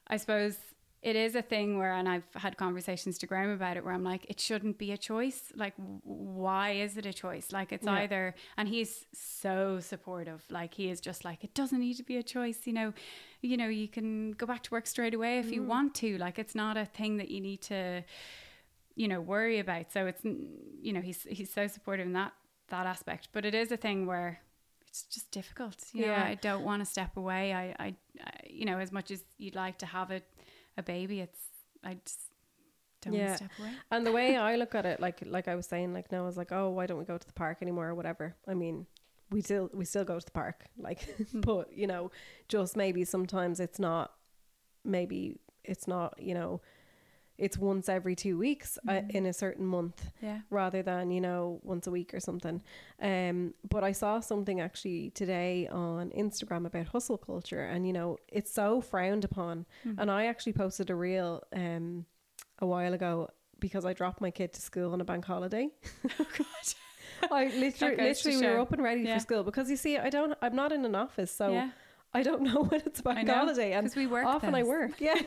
I suppose it is a thing where, and I've had conversations to Graham about it, where I'm like, it shouldn't be a choice. Like, why is it a choice? Like, it's Yeah. either, and he's so supportive. Like, he is just like, it doesn't need to be a choice. You know, you know, you can go back to work straight away if you Mm. want to. Like, it's not a thing that you need to, you know, worry about. So it's, you know, he's he's so supportive in that that aspect. But it is a thing where it's just difficult. You know, Yeah. I don't want to step away. I, I, I, you know, as much as you'd like to have a, a baby, it's I just don't want to step away. And the way I look at it, like like I was saying, like Noah's like, oh, why don't we go to the park anymore or whatever? I mean, we still we still go to the park, like, mm-hmm. but you know, just maybe sometimes it's not, maybe it's not, you know, it's once every two weeks uh, in a certain month Yeah. rather than you know once a week or something. Um but i saw something actually today on instagram about hustle culture and you know it's so frowned upon. And i actually posted a reel um a while ago because i dropped my kid to school on a bank holiday. Oh i literally literally we were up and ready Yeah. for school because you see i don't i'm not in an office so yeah. I don't know when it's bank know, holiday, and we work often I work. Yeah.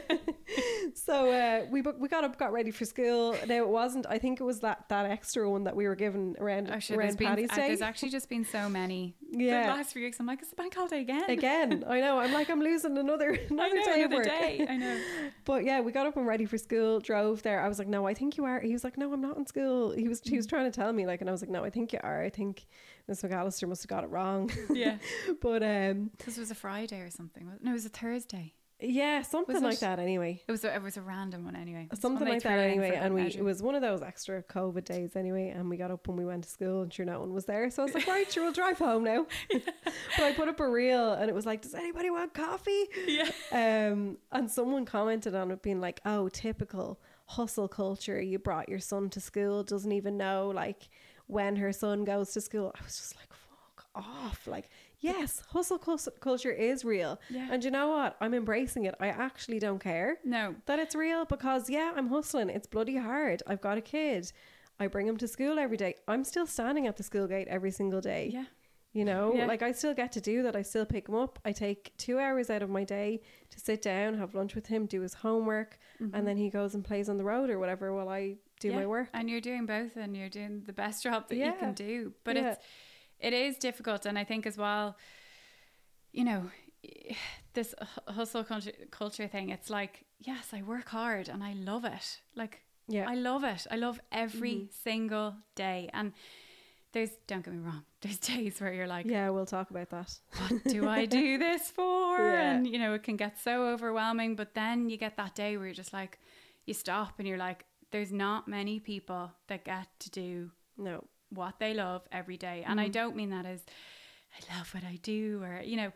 so uh, we we got up, got ready for school. Now it wasn't. I think it was that that extra one that we were given around Oh, sure. There's around been, Paddy's uh, Day. there's actually just been so many. Yeah. The last few weeks, I'm like, it's the bank holiday again. Again, I know. I'm like, I'm losing another another know, day of work. day. I know. But yeah, we got up and ready for school. Drove there. I was like, no, I think you are. He was like, no, I'm not in school. He was he Mm. was trying to tell me like, and I was like, no, I think you are. I think Miss McAllister must have got it wrong. Yeah. but um, Because it was a Friday or something. it? No, it was a Thursday. yeah, something Was like it? that. Anyway. It was a, it was a random one anyway. Something one like that anyway and we measure. it was one of those extra covid days anyway and we got up when we went to school and sure no one was there so i was like right sure we'll drive home now but i put up a reel and it was like does anybody want coffee Yeah. um and someone commented on it being like oh typical hustle culture you brought your son to school doesn't even know like when her son goes to school i was just like fuck off like yes hustle culture is real Yeah. and you know what i'm embracing it i actually don't care No. that it's real because yeah, I'm hustling. It's bloody hard. I've got a kid. I bring him to school every day. I'm still standing at the school gate every single day. Yeah. You know, Yeah. like I still get to do that. I still pick him up. I take two hours out of my day to sit down, have lunch with him, do his homework, mm-hmm. and then he goes and plays on the road or whatever while I do Mm-hmm. Yeah, my work. and you're doing both and you're doing the best job that you can do but Yeah. it's it is difficult and i think as well you know this hustle culture, thing it's like yes i work hard and i love it like Yeah. Mm-hmm. i love it i love every single day and there's don't get me wrong there's days where you're like yeah, we'll talk about that. what do I do this for? Yeah. And you know, it can get so overwhelming, but then you get that day where you're just like you stop and you're like there's not many people that get to do No. what they love every day. And Mm. I don't mean that as I love what I do or you know,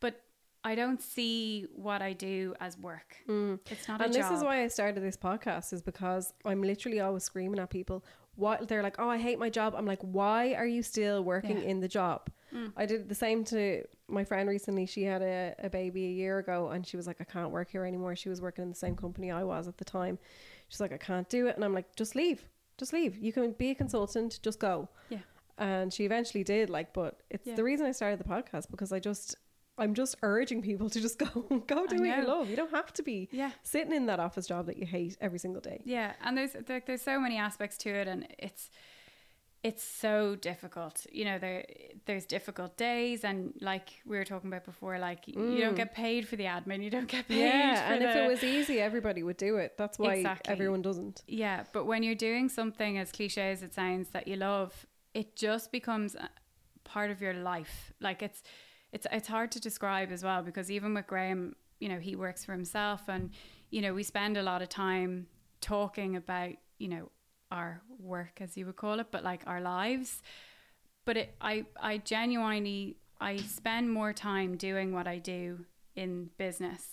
but I don't see what I do as work. It's not Mm. and this job. is why I started this podcast is because I'm literally always screaming at people. What they're like, oh, I hate my job. I'm like, why are you still working Yeah. in the job? I did the same to my friend recently. She had a, a baby a year ago, and she was like, I can't work here anymore. She was working in the same company I was at the time. She's like, I can't do it, and I'm like, just leave, just leave. You can be a consultant, just go. Yeah. And she eventually did. Like, but it's Yeah. the reason I started the podcast because I just. I'm just urging people to just go go do what you love. You don't have to be Yeah. sitting in that office job that you hate every single day. Yeah, and there's there, there's so many aspects to it, and it's it's so difficult. You know, there there's difficult days, and like we were talking about before, like you don't get paid for the admin, you don't get paid. Mm. Yeah, and if it was easy, everybody would do it. That's why Exactly. everyone doesn't. yeah, but when you're doing something as cliche as it sounds that you love, it just becomes part of your life. Like it's it's it's hard to describe as well because even with Graham, you know, he works for himself, and you know, we spend a lot of time talking about you know our work as you would call it, but like our lives. But it, I I genuinely I spend more time doing what I do in business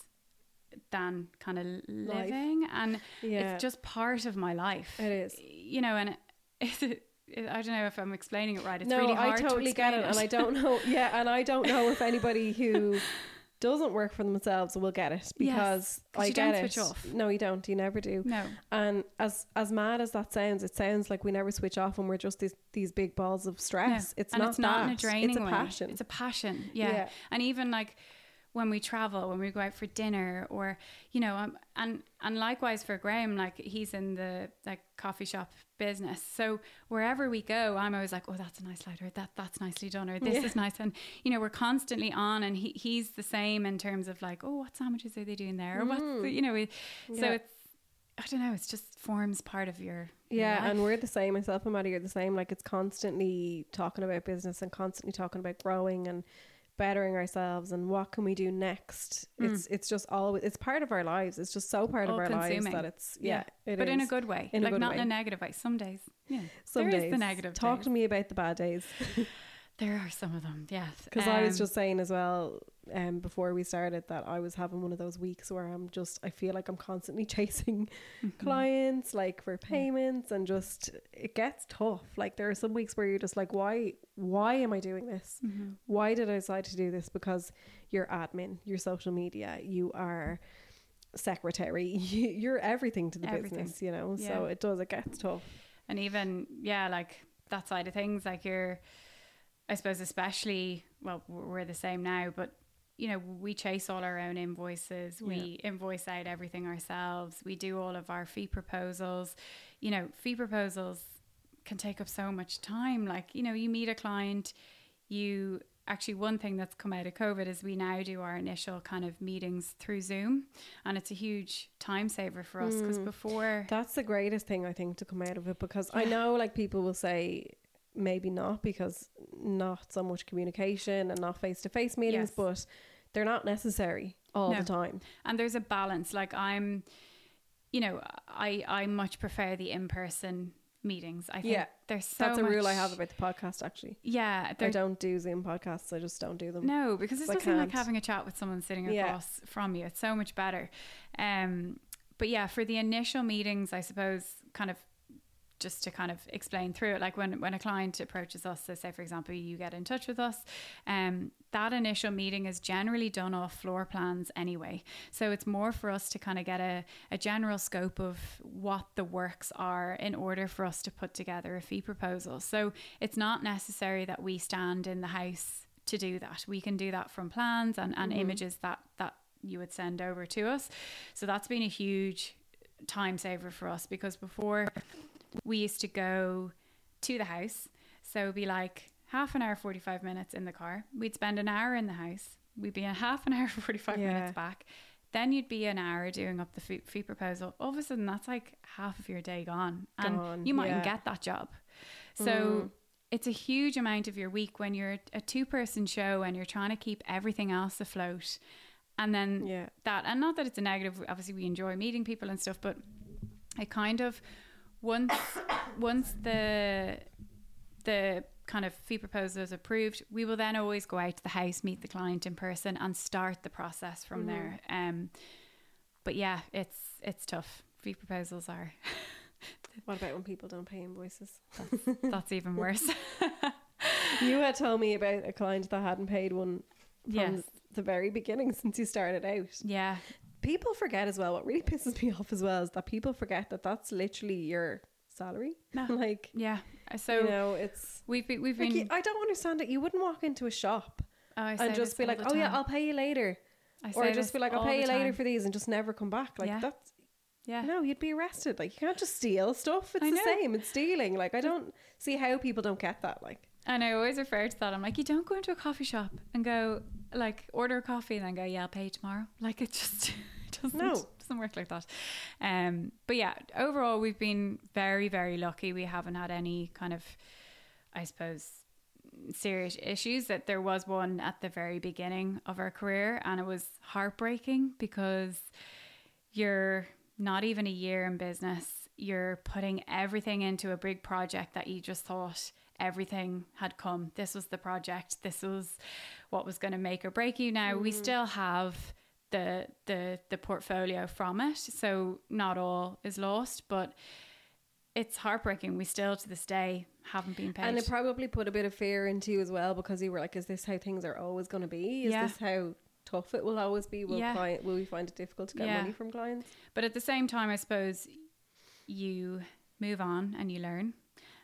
than kind of living and Yeah. it's just part of my life It is. you know and it, it, it, I don't know if I'm explaining it right it's no, really I totally to get explain it, and I don't know. Yeah, and I don't know if anybody who doesn't work for themselves will get it because 'cause I you get don't it. switch off. No, you don't. You never do. no And as as mad as that sounds, it sounds like we never switch off, and we're just these these big balls of stress. No. It's and not it's not in a draining It's a way. passion. It's a passion. Yeah. Yeah. And even like when we travel, when we go out for dinner, or you know, um, and and likewise for Graham, like he's in the like coffee shop business. So wherever we go, I'm always like, oh, that's a nice light, or that that's nicely done, or this is nice, and you know, we're constantly on, and he he's the same in terms of like, oh, what sandwiches are they doing there, or what's the, you know, we, so Mm. It's. I don't know. It's just forms part of your your Yeah, and we're the same. Myself and Maddie are the same. Like it's constantly talking about business and constantly talking about growing and bettering ourselves and what can we do next. It's it's just always it's part of our lives. It's just so part of our lives that it's yeah, it but in a good way, In like good not in a negative way. Some days, yeah, Some there is days. the negative. Talk days. to me about the bad days There are some of them, yes. because I was Um, just saying as well um before we started that I was having one of those weeks where I'm just I feel like I'm constantly chasing Mm-hmm. clients like for payments and just it gets tough. Like there are some weeks where you're just like why why am I doing this? Mm-hmm. Why did I decide to do this? Because you're admin, you're social media, you are secretary, you, you're everything to the Everything. business, you know. So it does it gets tough. and even yeah, like that side of things, like you're, I suppose, especially well, we're the same now, but you know, we chase all our own invoices. We invoice out everything ourselves. We do all of our fee proposals. You know, fee proposals can take up so much time. Like, you know, you meet a client, you actually one thing that's come out of COVID is we now do our initial kind of meetings through Zoom and it's a huge time saver for us because mm. before That's the greatest thing I think to come out of it because I know like people will say maybe not because not so much communication and not face to face meetings, Yes. but they're not necessary all No. the time. and there's a balance like i'm you know i i much prefer the in-person meetings i think Yeah. there's so That's a rule I have about the podcast actually. yeah I don't do Zoom podcasts, I just don't do them. no because it's nothing like having a chat with someone sitting Yeah. across from you it's so much better um but yeah for the initial meetings i suppose kind of just to kind of explain through it like when when a client approaches us so say for example you get in touch with us um that initial meeting is generally done off floor plans anyway. So it's more for us to kind of get a, a general scope of what the works are in order for us to put together a fee proposal. So it's not necessary that we stand in the house to do that. We can do that from plans and, and mm-hmm. images that that you would send over to us. So that's been a huge time saver for us because before we used to go to the house. So it'd be like half an hour, 45 minutes in the car. We'd spend an hour in the house. We'd be a half an hour, 45 yeah. minutes back. Then you'd be an hour doing up the fee, fee, proposal. All of a sudden, that's like half of your day gone. And gone, you mightn't yeah. get that job. So mm. it's a huge amount of your week when you're a two person show and you're trying to keep everything else afloat. And then yeah. that, and not that it's a negative, obviously, we enjoy meeting people and stuff, but it kind of once once the the kind of fee proposal is approved, we will then always go out to the house, meet the client in person, and start the process from mm. there. Um, but yeah, it's it's tough. Fee proposals are. what about when people don't pay invoices? That's, that's even worse. you had told me about a client that hadn't paid one from yes. the very beginning since you started out. Yeah people forget as well. What really pisses me off as well is that people forget that that's literally your salary. No. like yeah. Uh, so you know, it's we've been we've like been. I don't understand it. You wouldn't walk into a shop oh, and just be like, "Oh yeah, I'll pay you later," or just be like, "I'll pay you later for these," and just never come back. Like yeah. that's yeah. No, you'd be arrested. Like you can't just steal stuff. It's the same. It's stealing. Like I don't see how people don't get that. Like and I always refer to that. I'm like, you don't go into a coffee shop and go like order a coffee and then go, yeah, I'll pay you tomorrow. Like it just doesn't no. doesn't work like that. Um, but yeah, overall we've been very very lucky. We haven't had any kind of, I suppose, serious issues. That there was one at the very beginning of our career, and it was heartbreaking because you're not even a year in business. You're putting everything into a big project that you just thought everything had come. This was the project. This was what was going to make or break you. Now mm. we still have the the the portfolio from it. So not all is lost, but it's heartbreaking. We still to this day haven't been paid. And it probably put a bit of fear into you as well because you were like, Is this how things are always gonna be? Is yeah. this how tough it will always be? Will yeah. client will we find it difficult to get yeah. money from clients? But at the same time I suppose you move on and you learn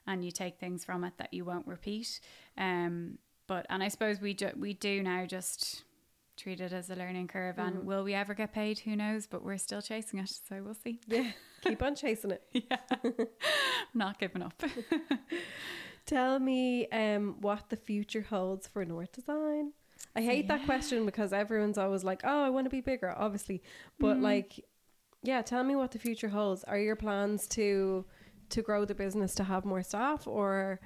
and you take things from it that you won't repeat. Um but and I suppose we do we do now just treat it as a learning curve. And mm. will we ever get paid? Who knows? But we're still chasing it, so we'll see. Yeah, keep on chasing it. yeah, not giving up. Tell me um, what the future holds for North Design. I hate yeah. that question because everyone's always like, "Oh, I want to be bigger," obviously, but mm. like, yeah, tell me what the future holds. Are your plans to to grow the business to have more staff, or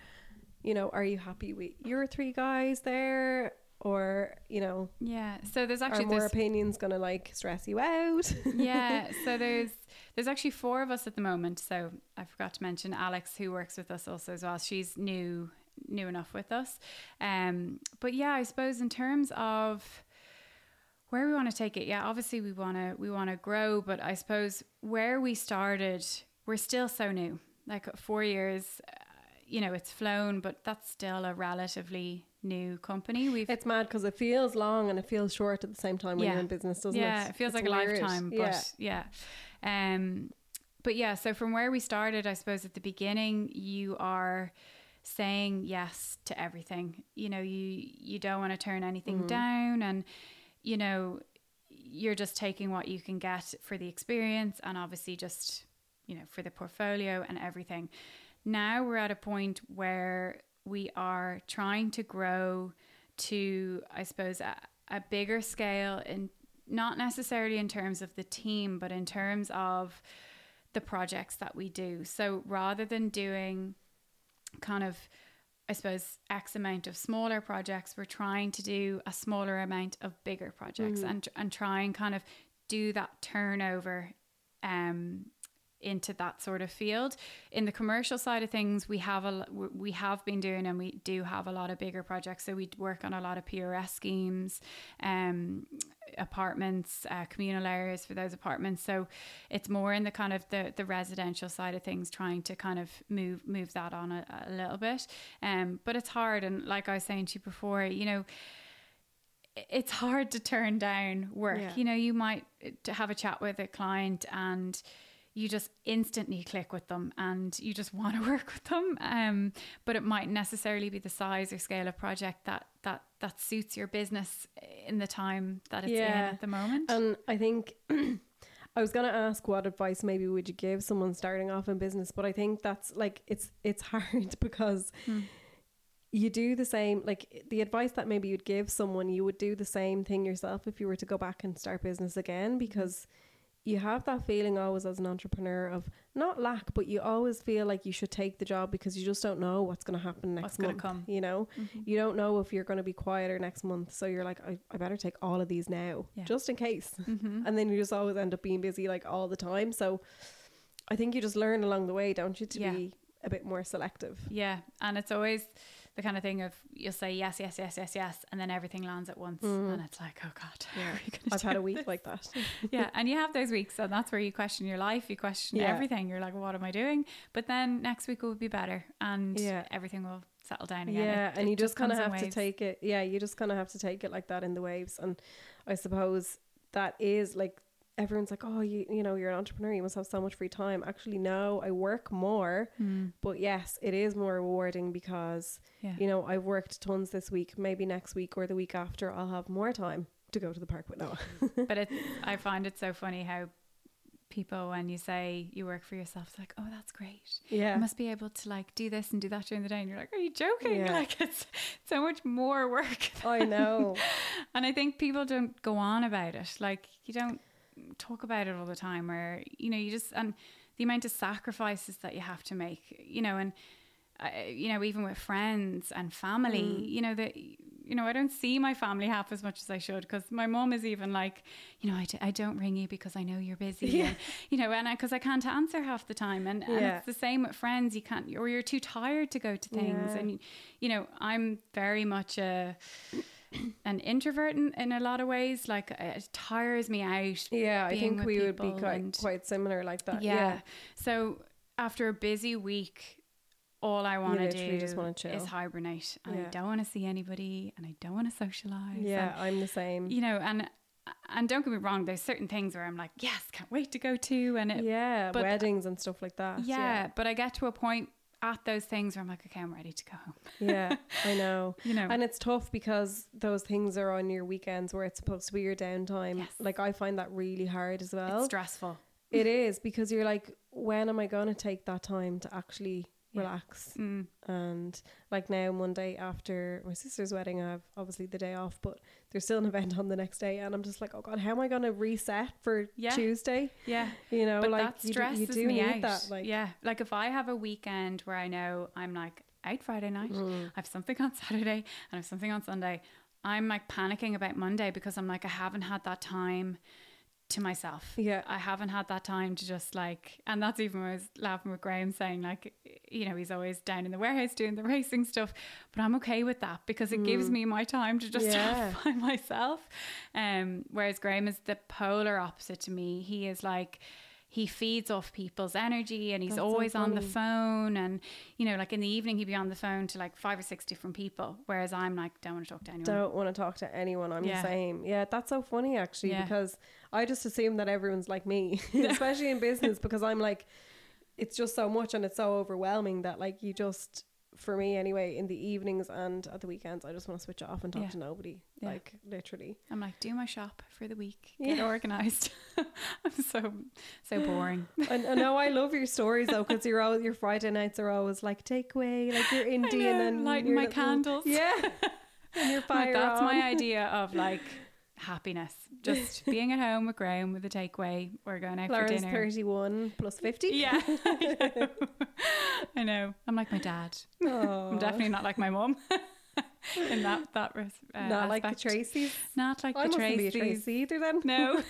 you know, are you happy with your three guys there? Or you know yeah so there's actually are more opinions gonna like stress you out? Yeah so there's there's actually four of us at the moment so i forgot to mention alex who works with us also as well. She's new new enough with us. Um but yeah i suppose in terms of where we want to take it yeah obviously we want to we want to grow but i suppose where we started we're still so new. Like four years you know it's flown but that's still a relatively new company. We've it's mad because it feels long and it feels short at the same time when yeah. you're in business, doesn't yeah, it? Yeah, it feels it's like weird. a lifetime. But yeah. yeah. Um but yeah, so from where we started, I suppose at the beginning you are saying yes to everything. You know, you you don't want to turn anything mm. down and you know, you're just taking what you can get for the experience and obviously just, you know, for the portfolio and everything. Now we're at a point where we are trying to grow to, I suppose, a, a bigger scale in not necessarily in terms of the team, but in terms of the projects that we do. So rather than doing kind of, I suppose, X amount of smaller projects, we're trying to do a smaller amount of bigger projects mm-hmm. and and try and kind of do that turnover um into that sort of field. In the commercial side of things, we have a we have been doing and we do have a lot of bigger projects. So we work on a lot of PRS schemes, um, apartments, uh, communal areas for those apartments. So it's more in the kind of the the residential side of things, trying to kind of move move that on a, a little bit. Um, but it's hard, and like I was saying to you before, you know it's hard to turn down work. Yeah. You know, you might uh, to have a chat with a client and you just instantly click with them and you just want to work with them. Um, but it might necessarily be the size or scale of project that that that suits your business in the time that it's in at the moment. And I think I was gonna ask what advice maybe would you give someone starting off in business, but I think that's like it's it's hard because Hmm. you do the same like the advice that maybe you'd give someone you would do the same thing yourself if you were to go back and start business again because you have that feeling always as an entrepreneur of not lack but you always feel like you should take the job because you just don't know what's going to happen next What's month come. you know Mhm. you don't know if you're going to be quieter next month so you're like I, I better take all of these now Yeah. just in case Mhm. and then you just always end up being busy like all the time so i think you just learn along the way don't you to Yeah. be a bit more selective Yeah, and it's always the kind of thing of you'll say yes, yes, yes, yes, yes, and then everything lands at once, Mhm. and it's like, oh god, Yeah. are you gonna i've had a week this? like that yeah, and you have those weeks, and that's where you question your life, you question Yeah. everything. You're like, what am I doing? But then next week will be better, and Yeah. everything will settle down again. yeah It- and it you just kind of have to take it yeah you just kind of have to take it like that in the waves and i suppose that is like everyone's like oh you you know you're an entrepreneur you must have so much free time actually no i work more Mm, but yes it is more rewarding because yeah. you know i've worked tons this week maybe next week or the week after i'll have more time to go to the park with noah but it's I find it so funny how people when you say you work for yourself, it's like, oh, that's great. yeah You must be able to like do this and do that during the day, and you're like, are you joking? Yeah. Like it's so much more work. i know And I think people don't go on about it. Like you don't talk about it all the time, where you know, you just and the amount of sacrifices that you have to make, you know, and uh, you know, even with friends and family, Mm. you know that. You know, I don't see my family half as much as I should because my mom is even like, you know, I, d- I don't ring you because I know you're busy. Yeah. And, you know, and because I, can't answer half the time. And, and Yeah. it's the same with friends. You can't, or you're too tired to go to things. Yeah. And, you know, I'm very much a, an introvert in, in a lot of ways. Like uh, it tires me out. Yeah, I think we would be quite and- quite similar like that. yeah. Yeah. So after a busy week, all I want to do just wanna chill. is hibernate. And I don't want to see anybody and I don't want to socialize. Yeah, I'm the same. You know, and and don't get me wrong, there's certain things where I'm like, yes, can't wait to go to. And it, yeah, weddings and stuff like that. yeah, but I get to a point at those things where I'm like, okay, I'm ready to go home. Yeah, I know. You know, And it's tough because those things are on your weekends where it's supposed to be your downtime. Yes. Like I find that really hard as it's well. stressful. it is because you're like, when am I going to take that time to actually Yeah. relax? Mm. And like now, Monday after my sister's wedding, I have obviously the day off, but there's still an event on the next day, and I'm just like, oh god, how am I going to reset for Yeah. Tuesday? Yeah. You know, but like that you do, you do me need out. that. Like, yeah, like if I have a weekend where I know I'm like out Friday night, Mm. I have something on Saturday, and I have something on Sunday. I'm like panicking about Monday because I'm like I haven't had that time to myself. Yeah. I haven't had that time to just like, and that's even when I was laughing with Graham saying like, you know, he's always down in the warehouse doing the racing stuff, but I'm okay with that because it gives me my time to just Mm. Yeah. by myself. Um, whereas Graham is the polar opposite to me. He is like, he feeds off people's energy and he's That's so always on the phone and you know like in the evening he'd be on the phone to like five or six different people whereas i'm like don't want to talk to anyone don't want to talk to anyone. I'm Yeah. the same. Yeah, that's so funny actually Yeah. because I just assume that everyone's like me, especially in business because I'm like, it's just so much and it's so overwhelming that like you just, for me anyway, in the evenings and at the weekends, I just want to switch off and talk Yeah. to nobody. Yeah. Like literally. i'm like do my shop for the week get Yeah. organized i'm so so boring and I know I love your stories though because you're your Friday nights are always like takeaway, like you're Indian know, and lighting my little- candles. Yeah, and your Like, fire. that's my idea of like happiness just being at home with graham with a takeaway we're going out Laura's for dinner 31 plus 50. yeah I know. I know i'm like my dad Oh. i'm definitely not like my mom in that that uh, Not like the aspect. Tracy's. not like I the mustn't be a Tracy's. Tracy either then. No.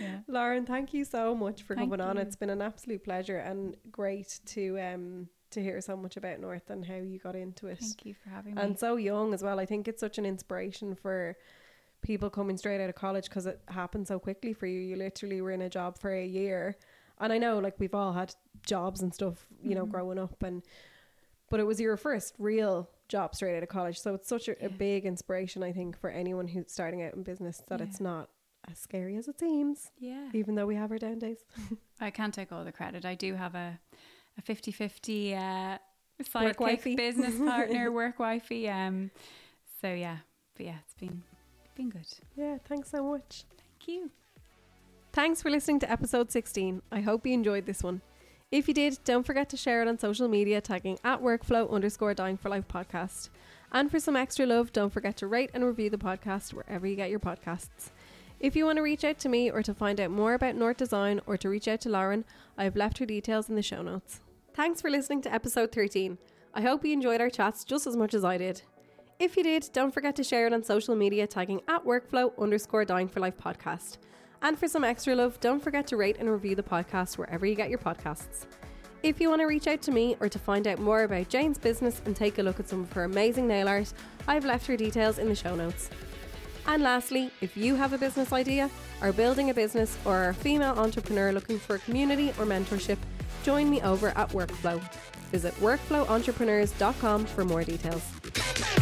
yeah. Lauren, thank you so much for Thank coming on. It's been an absolute pleasure and great to um to hear so much about North and how you got into it. Thank you for having me. and so young as well. I think it's such an inspiration for people coming straight out of college because it happened so quickly for you. You literally were in a job for a year, and I know like we've all had jobs and stuff, you know, Mhm. growing up, and but it was your first real job straight out of college. So it's such a, a big inspiration, I think, for anyone who's starting out in business that Yeah. it's not as scary as it seems, yeah. even though we have our down days. I can't take all the credit. I do have a a 50-50 uh Work sidekick wifey. business partner, work wifey. Um so yeah. But yeah, it's been been good. Yeah, thanks so much. Thank you. Thanks for listening to episode 16. I hope you enjoyed this one. If you did, don't forget to share it on social media, tagging at workflow underscore dying for life podcast. And for some extra love, don't forget to rate and review the podcast wherever you get your podcasts. If you want to reach out to me or to find out more about North Design or to reach out to Lauren, I have left her details in the show notes. Thanks for listening to episode 13. I hope you enjoyed our chats just as much as I did. If you did, don't forget to share it on social media, tagging at workflow underscore dying for life podcast. And for some extra love, don't forget to rate and review the podcast wherever you get your podcasts. If you want to reach out to me or to find out more about Jane's business and take a look at some of her amazing nail art, I've left her details in the show notes. And lastly, if you have a business idea, are building a business, or are a female entrepreneur looking for a community or mentorship, join me over at Workflow. Visit workflowentrepreneurs.com for more details.